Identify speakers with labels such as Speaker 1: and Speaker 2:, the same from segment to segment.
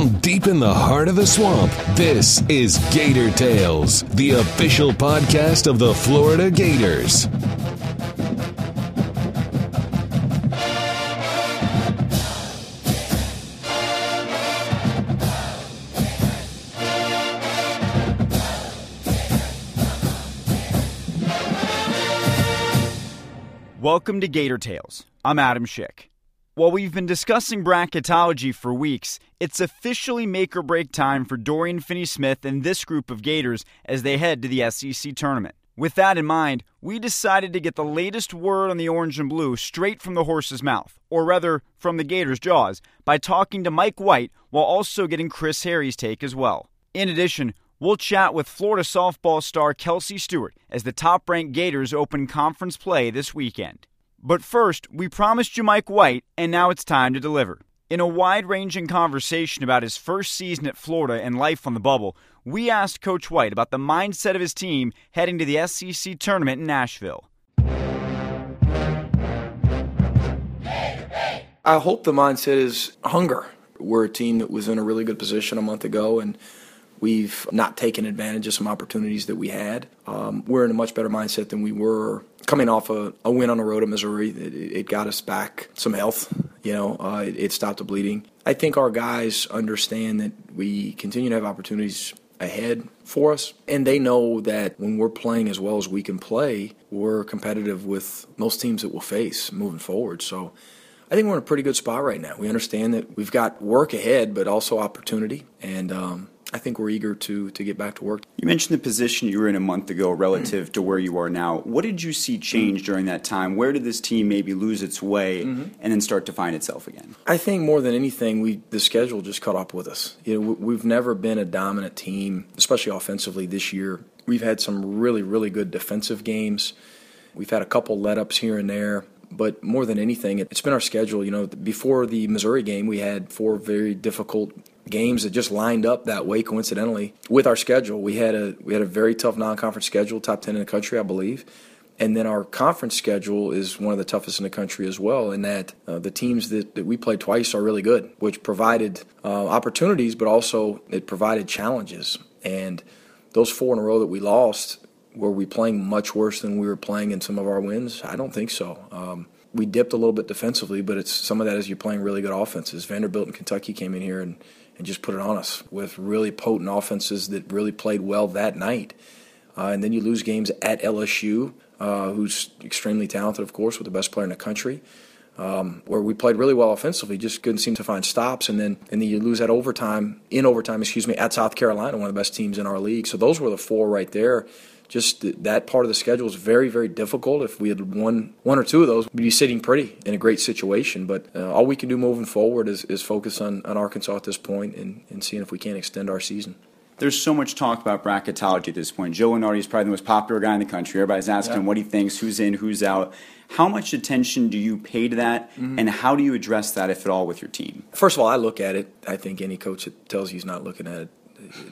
Speaker 1: From deep in the heart of the swamp, this is Gator Tales, the official podcast of the Florida Gators.
Speaker 2: Welcome to Gator Tales. I'm Adam Schick. While we've been discussing bracketology for weeks, it's officially make or break time for Dorian Finney Smith and this group of Gators as they head to the SEC tournament. With that in mind, we decided to get the latest word on the orange and blue straight from the horse's mouth, or rather, from the Gators' jaws, by talking to Mike White while also getting Chris Harry's take as well. In addition, we'll chat with Florida softball star Kelsey Stewart as the top ranked Gators open conference play this weekend. But first, we promised you Mike White, and now it's time to deliver. In a wide ranging conversation about his first season at Florida and life on the bubble, we asked Coach White about the mindset of his team heading to the SEC tournament in Nashville.
Speaker 3: I hope the mindset is hunger. We're a team that was in a really good position a month ago, and we've not taken advantage of some opportunities that we had. Um, we're in a much better mindset than we were coming off a, a win on the road at Missouri, it, it, got us back some health. You know, uh, it, it, stopped the bleeding. I think our guys understand that we continue to have opportunities ahead for us, and they know that when we're playing as well as we can play, we're competitive with most teams that we'll face moving forward. So. I think we're in a pretty good spot right now. We understand that we've got work ahead, but also opportunity, and um, I think we're eager to to get back to work.
Speaker 4: You mentioned the position you were in a month ago relative mm-hmm. to where you are now. What did you see change during that time? Where did this team maybe lose its way mm-hmm. and then start to find itself again?
Speaker 3: I think more than anything, we the schedule just caught up with us. You know, we've never been a dominant team, especially offensively this year. We've had some really really good defensive games. We've had a couple let ups here and there but more than anything, it's been our schedule. You know, before the Missouri game, we had four very difficult games that just lined up that way coincidentally with our schedule. We had a we had a very tough non-conference schedule, top 10 in the country, I believe. And then our conference schedule is one of the toughest in the country as well, in that uh, the teams that, that we played twice are really good, which provided uh, opportunities, but also it provided challenges. And those four in a row that we lost, were we playing much worse than we were playing in some of our wins? I don't think so. Um, we dipped a little bit defensively, but it's some of that is you're playing really good offenses. Vanderbilt and Kentucky came in here and and just put it on us with really potent offenses that really played well that night. Uh, and then you lose games at LSU, uh, who's extremely talented, of course, with the best player in the country. Um, where we played really well offensively, just couldn't seem to find stops, and then and then you lose that overtime in overtime, excuse me, at South Carolina, one of the best teams in our league. So those were the four right there just that part of the schedule is very, very difficult. If we had won one or two of those, we'd be sitting pretty in a great situation. But uh, all we can do moving forward is, is focus on, on Arkansas at this point and, and seeing if we can't extend our season
Speaker 4: there's so much talk about bracketology at this point. Joe Lunardi is probably the most popular guy in the country. Everybody's asking yeah. him what he thinks, who's in, who's out. How much attention do you pay to that, mm-hmm. and how do you address that, if at all, with your team?
Speaker 3: First of all, I look at it. I think any coach that tells you he's not looking at it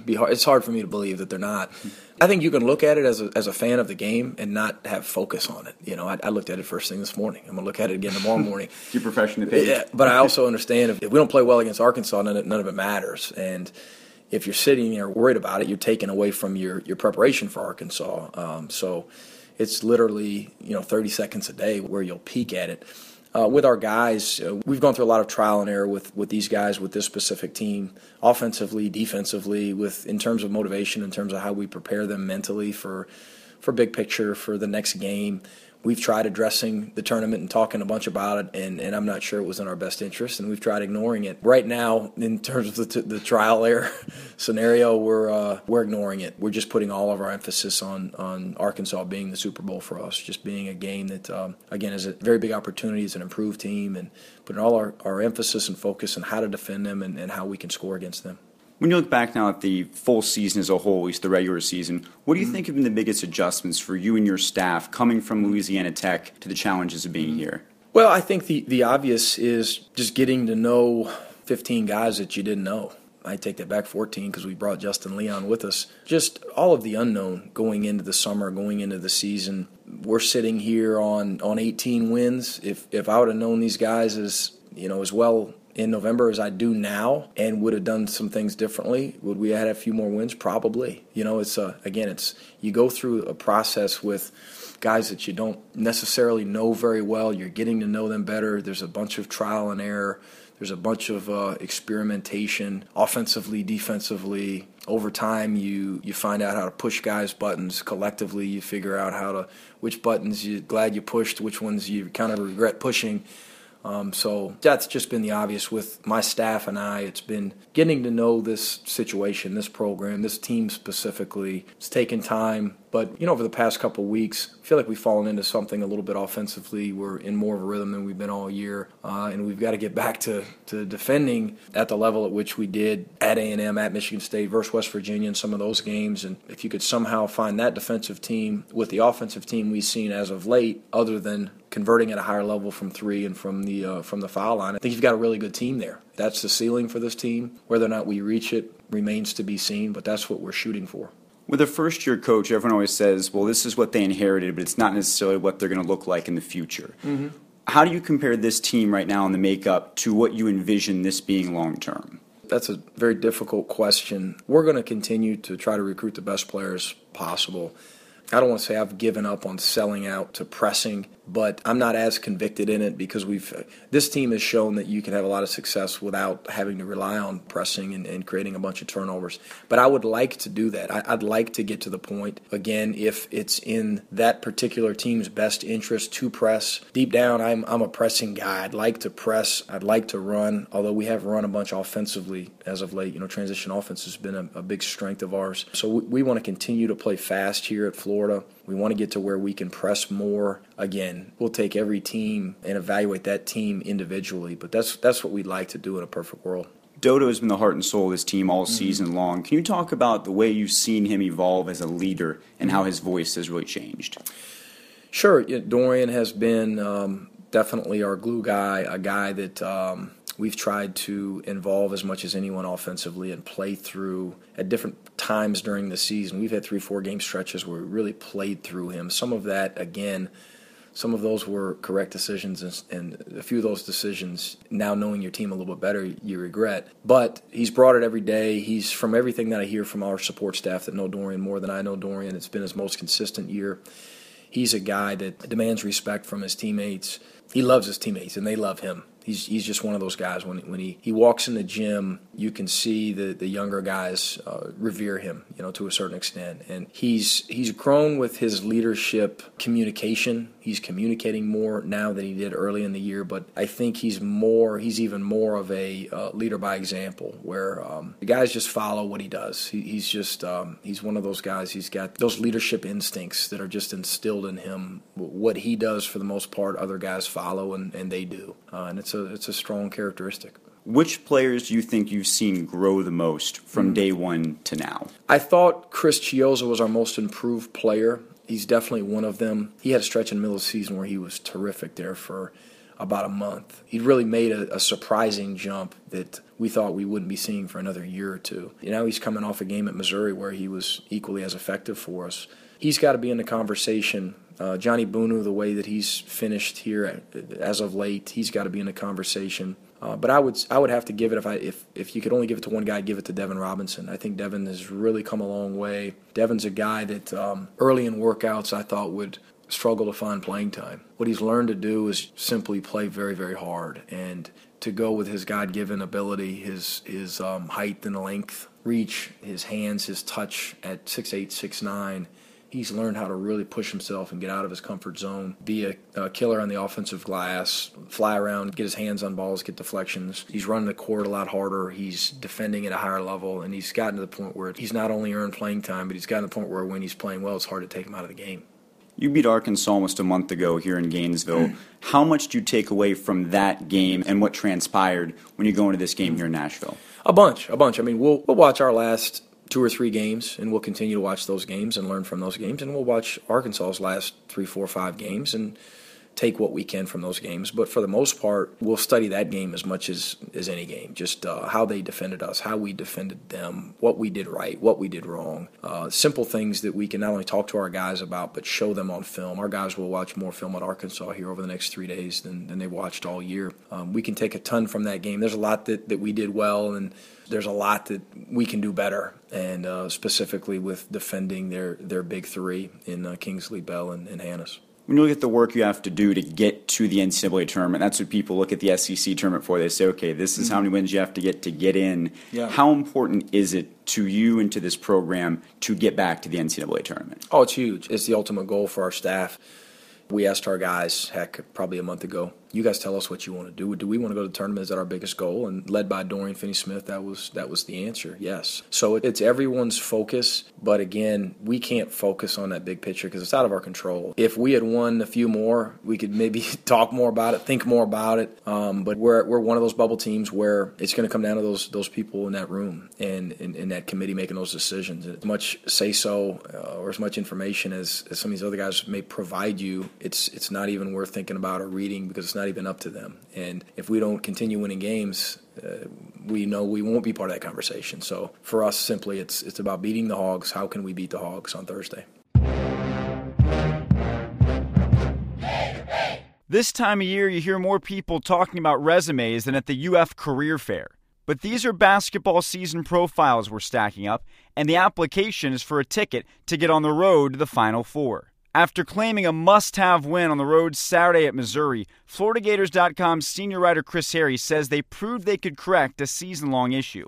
Speaker 3: be hard, it's hard for me to believe that they're not. I think you can look at it as a, as a fan of the game and not have focus on it. You know, I, I looked at it first thing this morning. I'm gonna look at it again tomorrow morning.
Speaker 4: Your profession opinion.
Speaker 3: Yeah, but I also understand if, if we don't play well against Arkansas, none of, none of it matters. And if you're sitting there worried about it, you're taking away from your your preparation for Arkansas. Um, so it's literally you know 30 seconds a day where you'll peek at it uh, with our guys, uh, we've gone through a lot of trial and error with, with these guys, with this specific team, offensively, defensively, with in terms of motivation, in terms of how we prepare them mentally for for big picture for the next game we've tried addressing the tournament and talking a bunch about it, and, and I'm not sure it was in our best interest, and we've tried ignoring it. Right now, in terms of the, t- the trial error scenario, we're uh, we're ignoring it. We're just putting all of our emphasis on on Arkansas being the Super Bowl for us, just being a game that um, again is a very big opportunity. as an improved team, and putting all our, our emphasis and focus on how to defend them and, and how we can score against them.
Speaker 4: When you look back now at the full season as a whole, at least the regular season, what do you mm-hmm. think have been the biggest adjustments for you and your staff coming from Louisiana Tech to the challenges of being here?
Speaker 3: Well, I think the, the obvious is just getting to know 15 guys that you didn't know. I take that back 14 because we brought Justin Leon with us. Just all of the unknown going into the summer, going into the season. We're sitting here on, on 18 wins. If if I would have known these guys as you know as well in November as I do now, and would have done some things differently. Would we have had a few more wins? Probably. You know, it's a, again, it's you go through a process with guys that you don't necessarily know very well. You're getting to know them better. There's a bunch of trial and error. There's a bunch of uh, experimentation, offensively, defensively. Over time, you you find out how to push guys' buttons. Collectively, you figure out how to which buttons you're glad you pushed, which ones you kind of regret pushing. Um, so that's just been the obvious with my staff and I. It's been getting to know this situation, this program, this team specifically. It's taken time, but you know, over the past couple weeks, I feel like we've fallen into something a little bit offensively. We're in more of a rhythm than we've been all year, uh, and we've got to get back to, to defending at the level at which we did at A&M, at Michigan State versus West Virginia, in some of those games. And if you could somehow find that defensive team with the offensive team we've seen as of late, other than converting at a higher level from three and from the uh, from the foul line. I think you've got a really good team there. That's the ceiling for this team. Whether or not we reach it remains to be seen, but that's what we're shooting for.
Speaker 4: With a first year coach, everyone always says, well, this is what they inherited, but it's not necessarily what they're going to look like in the future. Mm-hmm. How do you compare this team right now in the makeup to what you envision this being long term?
Speaker 3: That's a very difficult question. We're going to continue to try to recruit the best players possible. I don't want to say I've given up on selling out to pressing but I'm not as convicted in it because we've this team has shown that you can have a lot of success without having to rely on pressing and, and creating a bunch of turnovers. But I would like to do that. I, would like to get to the point again if it's in that particular team's best interest to press. Deep down, I'm I'm a pressing guy. I'd like to press. I'd like to run. Although we have run a bunch offensively as of late. You know, transition offense has been a, a big strength of ours. So we, we want to continue to play fast here at Florida. We want to get to where we can press more. Again, we'll take every team and evaluate that team individually, but that's that's what we'd like to do in a perfect world.
Speaker 4: Dodo has been the heart and soul of this team all mm-hmm. season long. Can you talk about the way you've seen him evolve as a leader and how his voice has really changed?
Speaker 3: Sure. Dorian has been um, definitely our glue guy, a guy that um, we've tried to involve as much as anyone offensively and play through at different times during the season. We've had three, four game stretches where we really played through him. Some of that, again, some of those were correct decisions, and, a few of those decisions, now knowing your team a little bit better, you regret. But he's brought it every day. He's from everything that I hear from our support staff that know Dorian more than I know Dorian. It's been his most consistent year. He's a guy that demands respect from his teammates. He loves his teammates, and they love him he's he's just one of those guys. When when he, he walks in the gym, you can see the the younger guys uh, revere him, you know, to a certain extent. And he's he's grown with his leadership communication. He's communicating more now than he did early in the year. But I think he's more he's even more of a uh, leader by example, where um, the guys just follow what he does. He, he's just um, he's one of those guys. He's got those leadership instincts that are just instilled in him. What he does for the most part, other guys follow, and, and they do. Uh, and it's a it's a strong characteristic.
Speaker 4: Which players do you think you've seen grow the most from mm. day one to now?
Speaker 3: I thought Chris Chiozza was our most improved player. He's definitely one of them. He had a stretch in the middle of the season where he was terrific there for about a month. He really made a, a, surprising jump that we thought we wouldn't be seeing for another year or two. You know, he's coming off a game at Missouri where he was equally as effective for us. He's got to be in the conversation uh, John Egbunu, the way that he's finished here as of late, he's got to be in the conversation. Uh, but I would I would have to give it if I if if you could only give it to one guy, give it to Devin Robinson. I think Devin has really come a long way. Devin's a guy that um, early in workouts I thought would struggle to find playing time. What he's learned to do is simply play very very hard and to go with his God-given ability, his his um, height and length, reach, his hands, his touch at six eight six nine he's learned how to really push himself and get out of his comfort zone, be a, a, killer on the offensive glass, fly around, get his hands on balls, get deflections. He's running the court a lot harder. He's defending at a higher level, and he's gotten to the point where he's not only earned playing time, but he's gotten to the point where when he's playing well, it's hard to take him out of the game.
Speaker 4: You beat Arkansas almost a month ago here in Gainesville. How much do you take away from that game and what transpired when you go into this game here in Nashville?
Speaker 3: A bunch, a bunch. I mean, we'll, we'll watch our last two or three games, and we'll continue to watch those games and learn from those games. And we'll watch Arkansas's last three, four, five games and take what we can from those games. But for the most part, we'll study that game as much as, as any game. Just uh, how they defended us, how we defended them, what we did right, what we did wrong. Uh, simple things that we can not only talk to our guys about, but show them on film. Our guys will watch more film at Arkansas here over the next three days than, than they've watched all year. Um, we can take a ton from that game. There's a lot that, that we did well, and there's a lot that we can do better, and uh, specifically with defending their, their big three in uh, Kingsley, Bell, and, and Hannahs
Speaker 4: when you look at the work you have to do to get to the NCAA tournament, that's what people look at the SEC tournament for. They say, okay, this is mm-hmm. how many wins you have to get to get in. Yeah. How important is it to you and to this program to get back to the NCAA tournament?
Speaker 3: Oh, it's huge. It's the ultimate goal for our staff. We asked our guys, heck, probably a month ago, you guys tell us what you want to do. Do we want to go to the tournament? Is that our biggest goal? And led by Dorian Finney-Smith, that was that was the answer. Yes. So it's everyone's focus, but again, we can't focus on that big picture because it's out of our control. If we had won a few more, we could maybe talk more about it, think more about it. Um, but we're we're one of those bubble teams where it's going to come down to those those people in that room and in that committee making those decisions. As much say so uh, or as much information as, as some of these other guys may provide you, it's it's not even worth thinking about or reading because it's not even up to them. And if we don't continue winning games, uh, we know we won't be part of that conversation. So for us, simply, it's it's about beating the Hogs. How can we beat the Hogs on Thursday?
Speaker 2: This time of year, you hear more people talking about resumes than at the UF Career Fair. But these are basketball season profiles we're stacking up, and the application is for a ticket to get on the road to the Final Four. After claiming a must have win on the road Saturday at Missouri, FloridaGators.com senior writer Chris Harry says they proved they could correct a season long issue.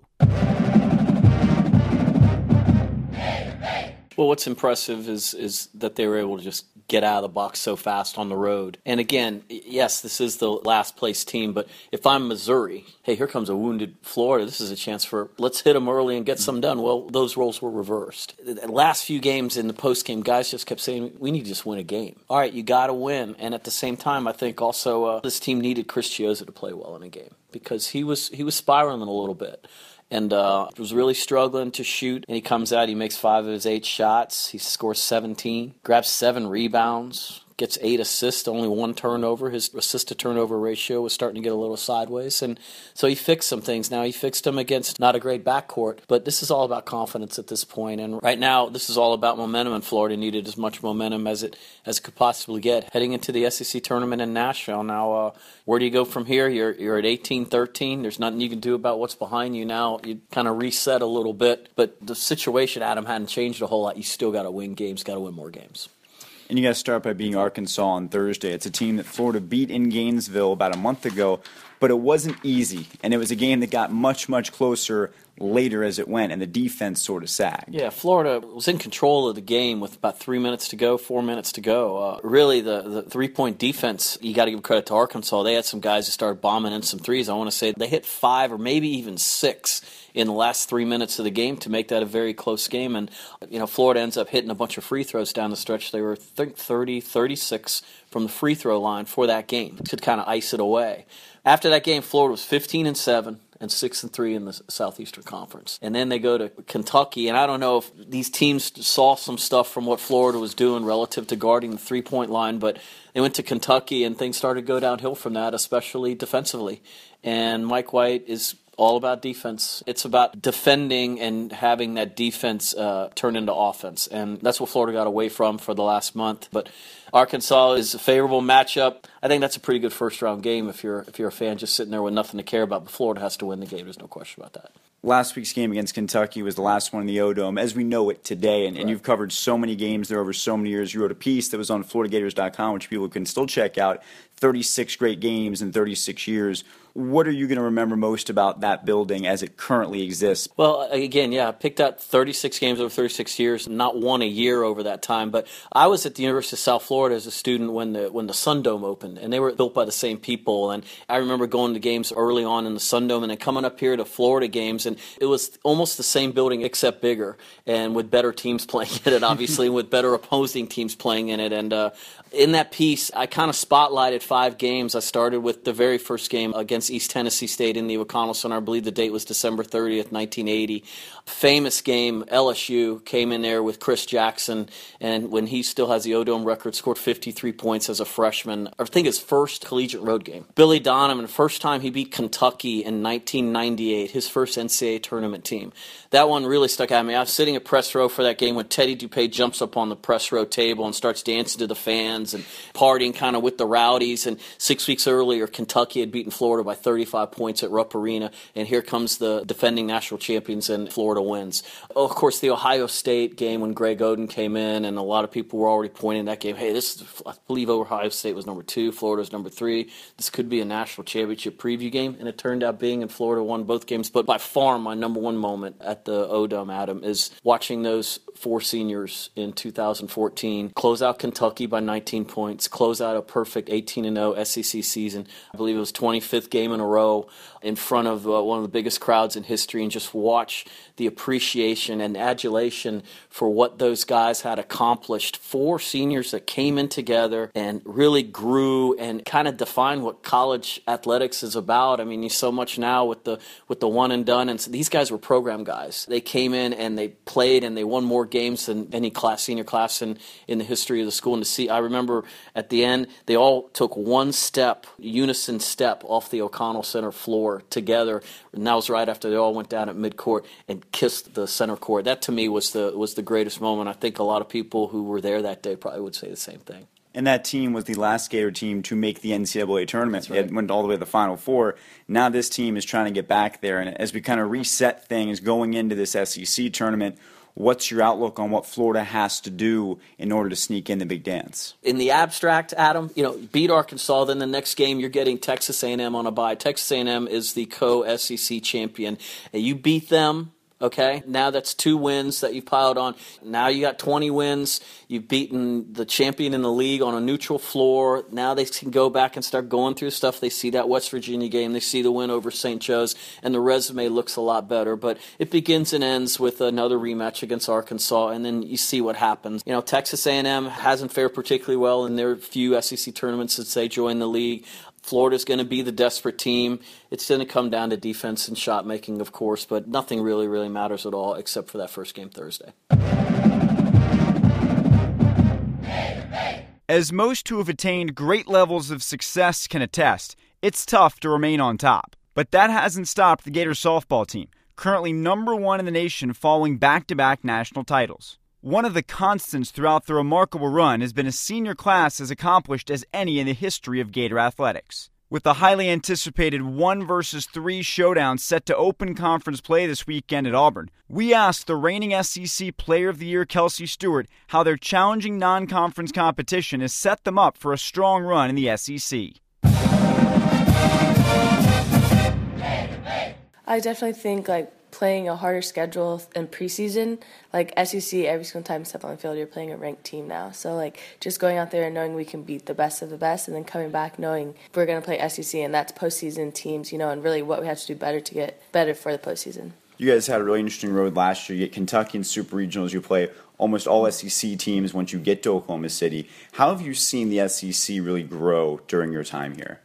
Speaker 5: Well, what's impressive is is that they were able to just get out of the box so fast on the road. And again, yes, this is the last place team, but if I'm Missouri, hey, here comes a wounded Florida. This is a chance for let's hit them early and get some done. Well, those roles were reversed. The last few games in the post game, guys just kept saying, "We need to just win a game." All right, you got to win. And at the same time, I think also uh, this team needed Chris Chiozza to play well in a game because he was he was spiraling a little bit and uh, was really struggling to shoot. And he comes out, he makes five of his eight shots. He scores 17, grabs seven rebounds, gets eight assists, only one turnover. His assist to turnover ratio was starting to get a little sideways. And so he fixed some things. Now he fixed them against not a great backcourt, but this is all about confidence at this point. And right now, this is all about momentum, and Florida needed as much momentum as it as it could possibly get heading into the SEC tournament in Nashville. Now, uh, where do you go from here? You're you're at 18-13. There's nothing you can do about what's behind you now. You kind of reset a little bit, but the situation, Adam, hadn't changed a whole lot. You still got to win games, got to win more games.
Speaker 4: And you guys start by beating Arkansas on Thursday. It's a team that Florida beat in Gainesville about a month ago, but it wasn't easy. And it was a game that got much, much closer later as it went, and the defense sort of sagged.
Speaker 5: Yeah, Florida was in control of the game with about three minutes to go, four minutes to go. Uh, really, the, the three point defense, you got to give credit to Arkansas. They had some guys who started bombing in some threes. I want to say they hit five or maybe even six in the last three minutes of the game to make that a very close game. And, you know, Florida ends up hitting a bunch of free throws down the stretch. They were, I think, 30, 36 from the free throw line for that game to kind of ice it away. After that game, Florida was 15 and 7 and six and three in the Southeastern Conference. And then they go to Kentucky, and I don't know if these teams saw some stuff from what Florida was doing relative to guarding the three point line, but they went to Kentucky and things started to go downhill from that, especially defensively. And Mike White is all about defense. It's about defending and having that defense uh, turn into offense, and that's what Florida got away from for the last month. But Arkansas is a favorable matchup. I think that's a pretty good first round game if you're if you're a fan just sitting there with nothing to care about. But Florida has to win the game. There's no question about that.
Speaker 4: Last week's game against Kentucky was the last one in the O Dome, as we know it today. And, and, you've covered so many games there over so many years. You wrote a piece that was on FloridaGators.com, which people can still check out. 36 great games in 36 years. What are you going to remember most about that building as it currently exists?
Speaker 5: Well, again, yeah, I picked out 36 games over 36 years, not one a year over that time. But I was at the University of South Florida as a student when the when the Sun Dome opened, and they were built by the same people. And I remember going to games early on in the Sun Dome, and then coming up here to Florida games And it was almost the same building except bigger and with better teams playing in it, obviously, with better opposing teams playing in it. And uh, in that piece, I kind of spotlighted five games. I started with the very first game against East Tennessee State in the O'Connell Center. I believe the date was December 30th, 1980. Famous game, LSU came in there with Chris Jackson, and when he still has the O'Dome record, scored 53 points as a freshman. I think his first collegiate road game. Billy Donovan, first time he beat Kentucky in 1998, his first NCAA tournament team. That one really stuck out me. I was sitting at press row for that game when Teddy Dupay jumps up on the press row table and starts dancing to the fans and partying kind of with the rowdies. And six weeks earlier, Kentucky had beaten Florida by 35 points at Rupp Arena, and here comes the defending national champions, and Florida wins. Oh, of course, the Ohio State game when Greg Oden came in, and a lot of people were already pointing that game. Hey, this is, I believe Ohio State was number two, Florida was number three. This could be a national championship preview game, and it turned out being, and Florida won both games. But by far, my number one moment at the O'Dome, Adam, is watching those four seniors in 2014 close out Kentucky by 19 points, close out a perfect 18 0 SEC season. I believe it was 25th game in a row in front of uh, one of the biggest crowds in history, and just watch the appreciation and adulation for what those guys had accomplished. Four seniors that came in together and really grew and kind of defined what college athletics is about. I mean, you so much now with the with the one and done, and so these guys were program guys. They came in and they played and they won more games than any class senior class in in the history of the school. And to see, I remember at the end they all took one step, unison step off the O'Connell Center floor together. And that was right after they all went down at midcourt and kissed the center court. That to me was the was the greatest moment. I think a lot of people who were there that day probably would say the same thing.
Speaker 4: And that team was the last Gator team to make the NCAA tournament.
Speaker 5: Right.
Speaker 4: It went all the way to the Final Four. Now this team is trying to get back there. And as we kind of reset things going into this SEC tournament, what's your outlook on what Florida has to do in order to sneak in the big dance?
Speaker 5: in the abstract, Adam, you know, beat Arkansas. Then the next game, you're getting Texas A&M on a bye. Texas A&M is the co-SEC champion. And you beat them. Okay, now that's two wins that you've piled on. Now you got 20 wins. You've beaten the champion in the league on a neutral floor. Now they can go back and start going through stuff. They see that West Virginia game. They see the win over St. Joe's, and the resume looks a lot better. But it begins and ends with another rematch against Arkansas, and then you see what happens. You know, Texas A&M hasn't fared particularly well in their few SEC tournaments since they joined the league. Florida's going to be the desperate team. It's going to come down to defense and shot making, of course, but nothing really, really matters at all except for that first game Thursday.
Speaker 2: As most who have attained great levels of success can attest, it's tough to remain on top. But that hasn't stopped the Gators softball team, currently number one in the nation following back to back national titles. One of the constants throughout the remarkable run has been a senior class as accomplished as any in the history of Gator athletics. With the highly anticipated 1 versus 3 showdown set to open conference play this weekend at Auburn, we asked the reigning SEC Player of the Year Kelsey Stewart how their challenging non conference competition has set them up for a strong run in the SEC.
Speaker 6: I definitely think like playing a harder schedule in preseason, like SEC, every single time you step on the field, you're playing a ranked team now. So like just going out there and knowing we can beat the best of the best, and then coming back knowing we're gonna play SEC, and that's postseason teams, you know, and really what we have to do better to get better for the postseason.
Speaker 4: You guys had a really interesting road last year. You get Kentucky and Super Regionals. You play almost all SEC teams once you get to Oklahoma City. How have you seen the SEC really grow during your time here?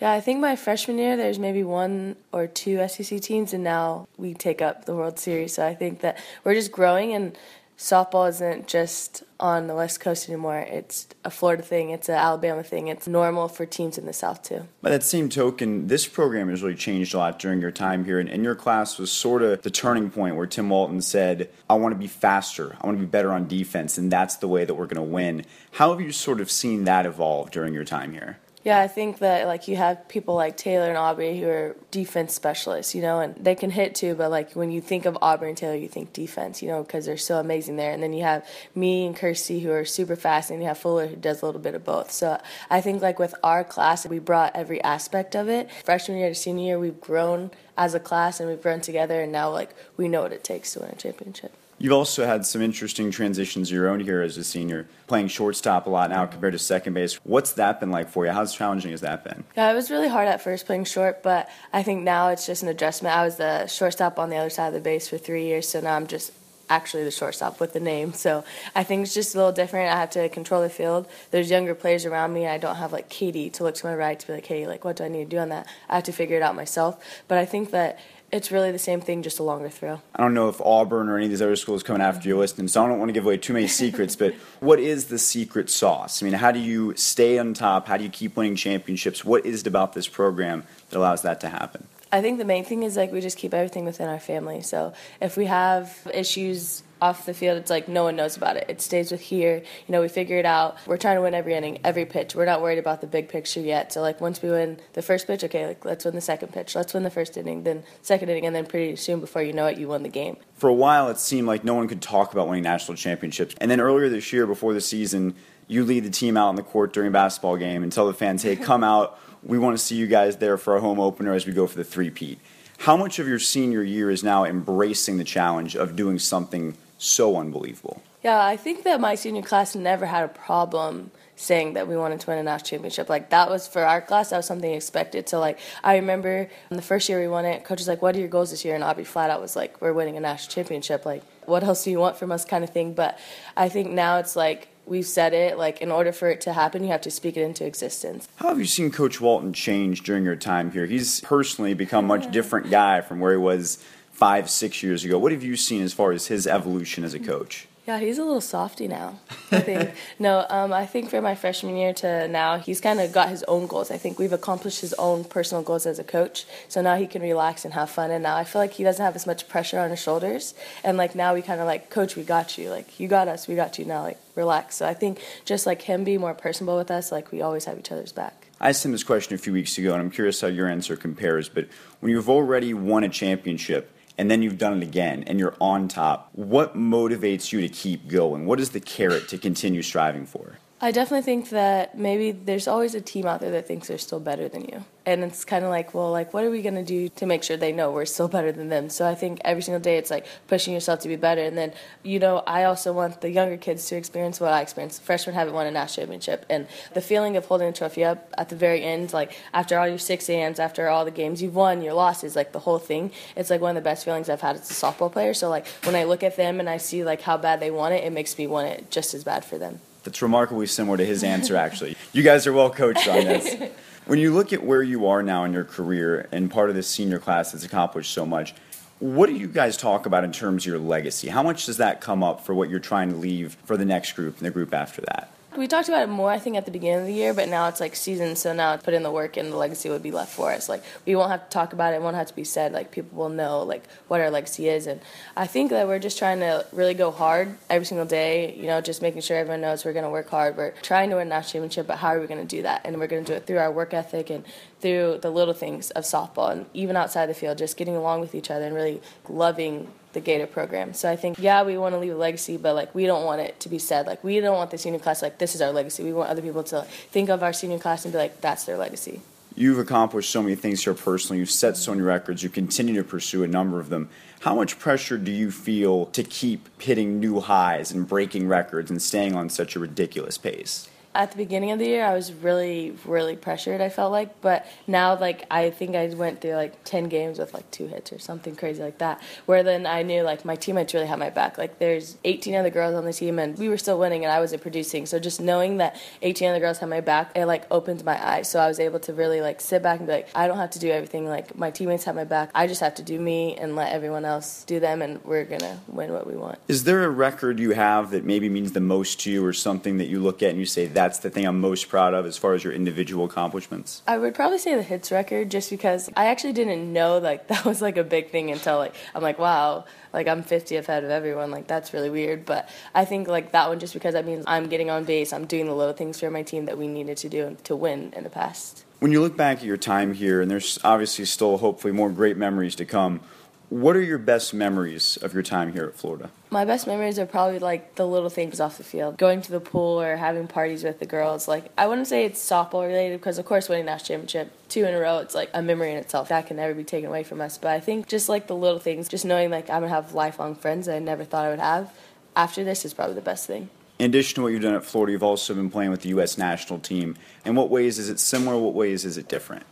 Speaker 6: Yeah, I think my freshman year there's maybe one or two SEC teams, and now we take up the World Series. So I think that we're just growing, and softball isn't just on the West Coast anymore. It's a Florida thing. It's an Alabama thing. It's normal for teams in the South too.
Speaker 4: By that same token, this program has really changed a lot during your time here, and, and your class was sort of the turning point where Tim Walton said, I want to be faster, I want to be better on defense, and that's the way that we're going to win. How have you sort of seen that evolve during your time here?
Speaker 6: Yeah, I think that like you have people like Taylor and Aubree who are defense specialists, you know, and they can hit too. But like when you think of Aubree and Taylor, you think defense, you know, because they're so amazing there. And then you have me and Kirsty who are super fast, and you have Fuller who does a little bit of both. So I think like with our class, we brought every aspect of it. Freshman year to senior year, we've grown as a class and we've grown together, and now like we know what it takes to win a championship.
Speaker 4: You've also had some interesting transitions of your own here as a senior, playing shortstop a lot now compared to second base. What's that been like for you? How challenging has that been?
Speaker 6: Yeah, it was really hard at first playing short, but I think now it's just an adjustment. I was the shortstop on the other side of the base for three years, so now I'm just actually the shortstop with the name. So I think it's just a little different. I have to control the field. There's younger players around me. I don't have like Katie to look to my right to be like, hey, like what do I need to do on that? I have to figure it out myself. But I think that it's really the same thing, just a longer throw.
Speaker 4: I don't know if Auburn or any of these other schools coming after you listening, so I don't want to give away too many secrets, but what is the secret sauce? I mean, how do you stay on top? How do you keep winning championships? What is it about this program that allows that to happen?
Speaker 6: I think the main thing is like we just keep everything within our family. So if we have issues off the field, it's like no one knows about it. It stays with here. You know, we figure it out. We're trying to win every inning, every pitch. We're not worried about the big picture yet. So like once we win the first pitch, okay, like let's win the second pitch. Let's win the first inning, then second inning, and then pretty soon before you know it, you won the game.
Speaker 4: For a while, it seemed like no one could talk about winning national championships. And then earlier this year, before the season, you lead the team out on the court during a basketball game and tell the fans, "Hey, come out. We want to see you guys there for a home opener as we go for the three-peat." How much of your senior year is now embracing the challenge of doing something so unbelievable?
Speaker 6: Yeah, I think that my senior class never had a problem saying that we wanted to win a national championship. Like that was for our class, that was something expected. So like I remember the first year we won it, coach was like, "What are your goals this year?" And Aubree flat out was like, "We're winning a national championship." Like, what else do you want from us, kind of thing. But I think now it's like we've said it. Like in order for it to happen, you have to speak it into existence.
Speaker 4: How have you seen Coach Walton change during your time here? He's personally become a much different guy from where he was five, six years ago. What have you seen as far as his evolution as a coach?
Speaker 6: Yeah, he's a little softy now. I think no, um, I think from my freshman year to now, he's kind of got his own goals. I think we've accomplished his own personal goals as a coach, so now he can relax and have fun. And now I feel like he doesn't have as much pressure on his shoulders. And like now we kind of like, coach, we got you. Like you got us, we got you. Now like relax. So I think just like him being more personable with us, like we always have each other's back.
Speaker 4: I asked him this question a few weeks ago, and I'm curious how your answer compares. But when you've already won a championship and then you've done it again and you're on top, what motivates you to keep going? What is the carrot to continue striving for?
Speaker 6: I definitely think that maybe there's always a team out there that thinks they're still better than you. And it's kind of like, well, like, what are we going to do to make sure they know we're still better than them? So I think every single day it's like pushing yourself to be better. And then, you know, I also want the younger kids to experience what I experienced. Freshmen haven't won a national championship. And the feeling of holding a trophy up at the very end, like after all your 6 a.m.s, after all the games you've won, your losses, like the whole thing, it's like one of the best feelings I've had as a softball player. So, like, when I look at them and I see, like, how bad they want it, it makes me want it just as bad for them.
Speaker 4: That's remarkably similar to his answer, actually. you guys are well coached on this. When you look at where you are now in your career and part of this senior class that's accomplished so much, what do you guys talk about in terms of your legacy? How much does that come up for what you're trying to leave for the next group and the group after that?
Speaker 6: We talked about it more, I think, at the beginning of the year, but now it's like season, so now it's put in the work and the legacy would be left for us. Like we won't have to talk about it, it won't have to be said. Like people will know like what our legacy is, and I think that we're just trying to really go hard every single day. You know, just making sure everyone knows we're going to work hard. We're trying to win a national championship, but how are we going to do that? And we're going to do it through our work ethic and through the little things of softball, and even outside the field, just getting along with each other and really loving the Gator program. So I think, yeah, we want to leave a legacy, but like we don't want it to be said. Like we don't want the senior class like this is our legacy. We want other people to think of our senior class and be like that's their legacy.
Speaker 4: You've accomplished so many things here personally. You've set so many records. You continue to pursue a number of them. How much pressure do you feel to keep hitting new highs and breaking records and staying on such a ridiculous pace?
Speaker 6: At the beginning of the year, I was really, really pressured. I felt like, but now, like, I think I went through like ten games with like two hits or something crazy like that. Where then I knew like my teammates really had my back. Like, there's 18 other girls on the team, and we were still winning, and I wasn't producing. So just knowing that 18 other girls had my back, it like opened my eyes. So I was able to really like sit back and be like, I don't have to do everything. Like my teammates have my back. I just have to do me and let everyone else do them, and we're gonna win what we want.
Speaker 4: Is there a record you have that maybe means the most to you, or something that you look at and you say that that's the thing I'm most proud of as far as your individual accomplishments?
Speaker 6: I would probably say the hits record just because I actually didn't know like that was like a big thing until like I'm like wow like I'm 50th ahead of everyone like that's really weird but I think like that one just because that means I'm getting on base I'm doing the little things for my team that we needed to do to win in the past.
Speaker 4: When you look back at your time here and there's obviously still hopefully more great memories to come What are your best memories of your time here at Florida?
Speaker 6: My best memories are probably like the little things off the field, going to the pool or having parties with the girls. Like I wouldn't say it's softball related because of course winning national championship two in a row, it's like a memory in itself that can never be taken away from us. But I think just like the little things, just knowing like I'm gonna have lifelong friends that I never thought I would have after this is probably the best thing.
Speaker 4: In addition to what you've done at Florida, you've also been playing with the U.S. national team. In what ways is it similar? What ways is it different?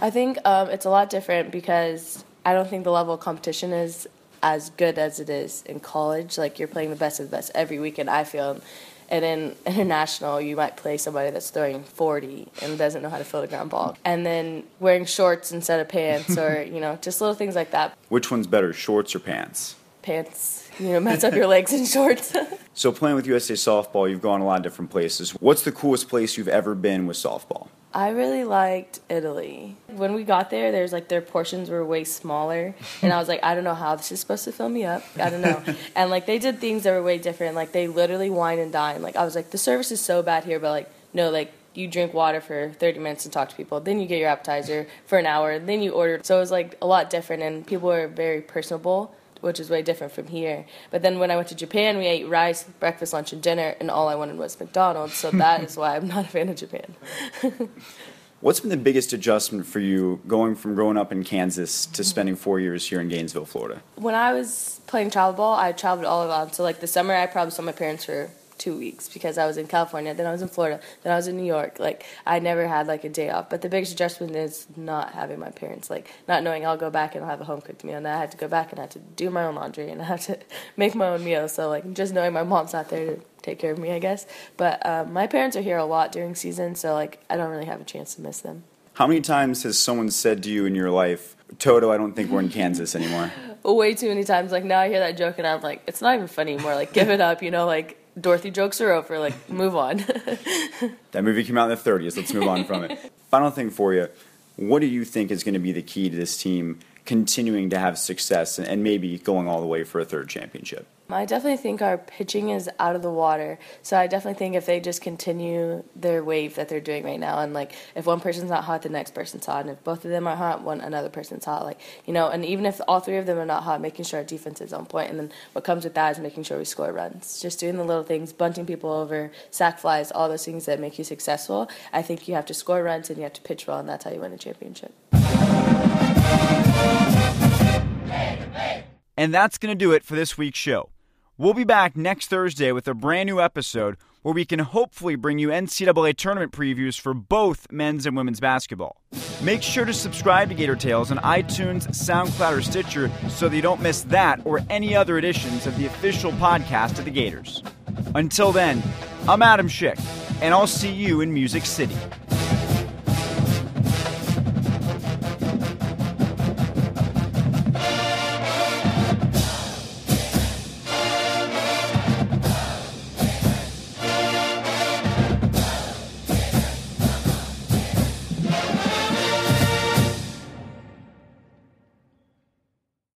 Speaker 6: I think um, it's a lot different because I don't think the level of competition is as good as it is in college. Like you're playing the best of the best every weekend. I feel. And in international, you might play somebody that's throwing 40 and doesn't know how to field a ground ball. And then wearing shorts instead of pants, or, you know, just little things like that.
Speaker 4: Which one's better, shorts or pants?
Speaker 6: Pants, you know, mess up your legs in shorts.
Speaker 4: so, playing with USA Softball, you've gone a lot of different places. What's the coolest place you've ever been with softball?
Speaker 6: I really liked Italy. When we got there, there's like their portions were way smaller, and I was like, I don't know how this is supposed to fill me up. I don't know. and like they did things that were way different. Like they literally wine and dine. Like I was like, the service is so bad here, but like no, like you drink water for 30 minutes and talk to people. Then you get your appetizer for an hour. Then you order. So it was like a lot different, and people were very personable which is way different from here. But then when I went to Japan, we ate rice, breakfast, lunch, and dinner, and all I wanted was McDonald's. So that is why I'm not a fan of Japan.
Speaker 4: What's been the biggest adjustment for you going from growing up in Kansas to mm-hmm. spending four years here in Gainesville, Florida?
Speaker 6: When I was playing travel ball, I traveled all around. So like the summer, I probably saw my parents for two weeks because I was in California, then I was in Florida, then I was in New York. Like I never had like a day off. But the biggest adjustment is not having my parents, like not knowing I'll go back and I'll have a home cooked meal. And I had to go back and I had to do my own laundry and I had to make my own meal. So like just knowing my mom's not there to take care of me, I guess. But um, my parents are here a lot during season, so like I don't really have a chance to miss them.
Speaker 4: How many times has someone said to you in your life, Toto, I don't think we're in Kansas anymore?
Speaker 6: Way too many times. Like now I hear that joke and I'm like, it's not even funny anymore. Like give it up, you know, like Dorothy jokes are over. Like, move on.
Speaker 4: that movie came out in the 30s. Let's move on from it. Final thing for you. What do you think is going to be the key to this team continuing to have success and maybe going all the way for a third championship?
Speaker 6: I definitely think our pitching is out of the water. So I definitely think if they just continue their wave that they're doing right now, and like if one person's not hot, the next person's hot, and if both of them are hot, one another person's hot. Like you know, and even if all three of them are not hot, making sure our defense is on point, and then what comes with that is making sure we score runs. Just doing the little things, bunting people over, sac flies, all those things that make you successful. I think you have to score runs and you have to pitch well, and that's how you win a championship.
Speaker 2: And that's going to do it for this week's show. We'll be back next Thursday with a brand new episode where we can hopefully bring you NCAA tournament previews for both men's and women's basketball. Make sure to subscribe to Gator Tales on iTunes, SoundCloud, or Stitcher so that you don't miss that or any other editions of the official podcast of the Gators. Until then, I'm Adam Schick, and I'll see you in Music City.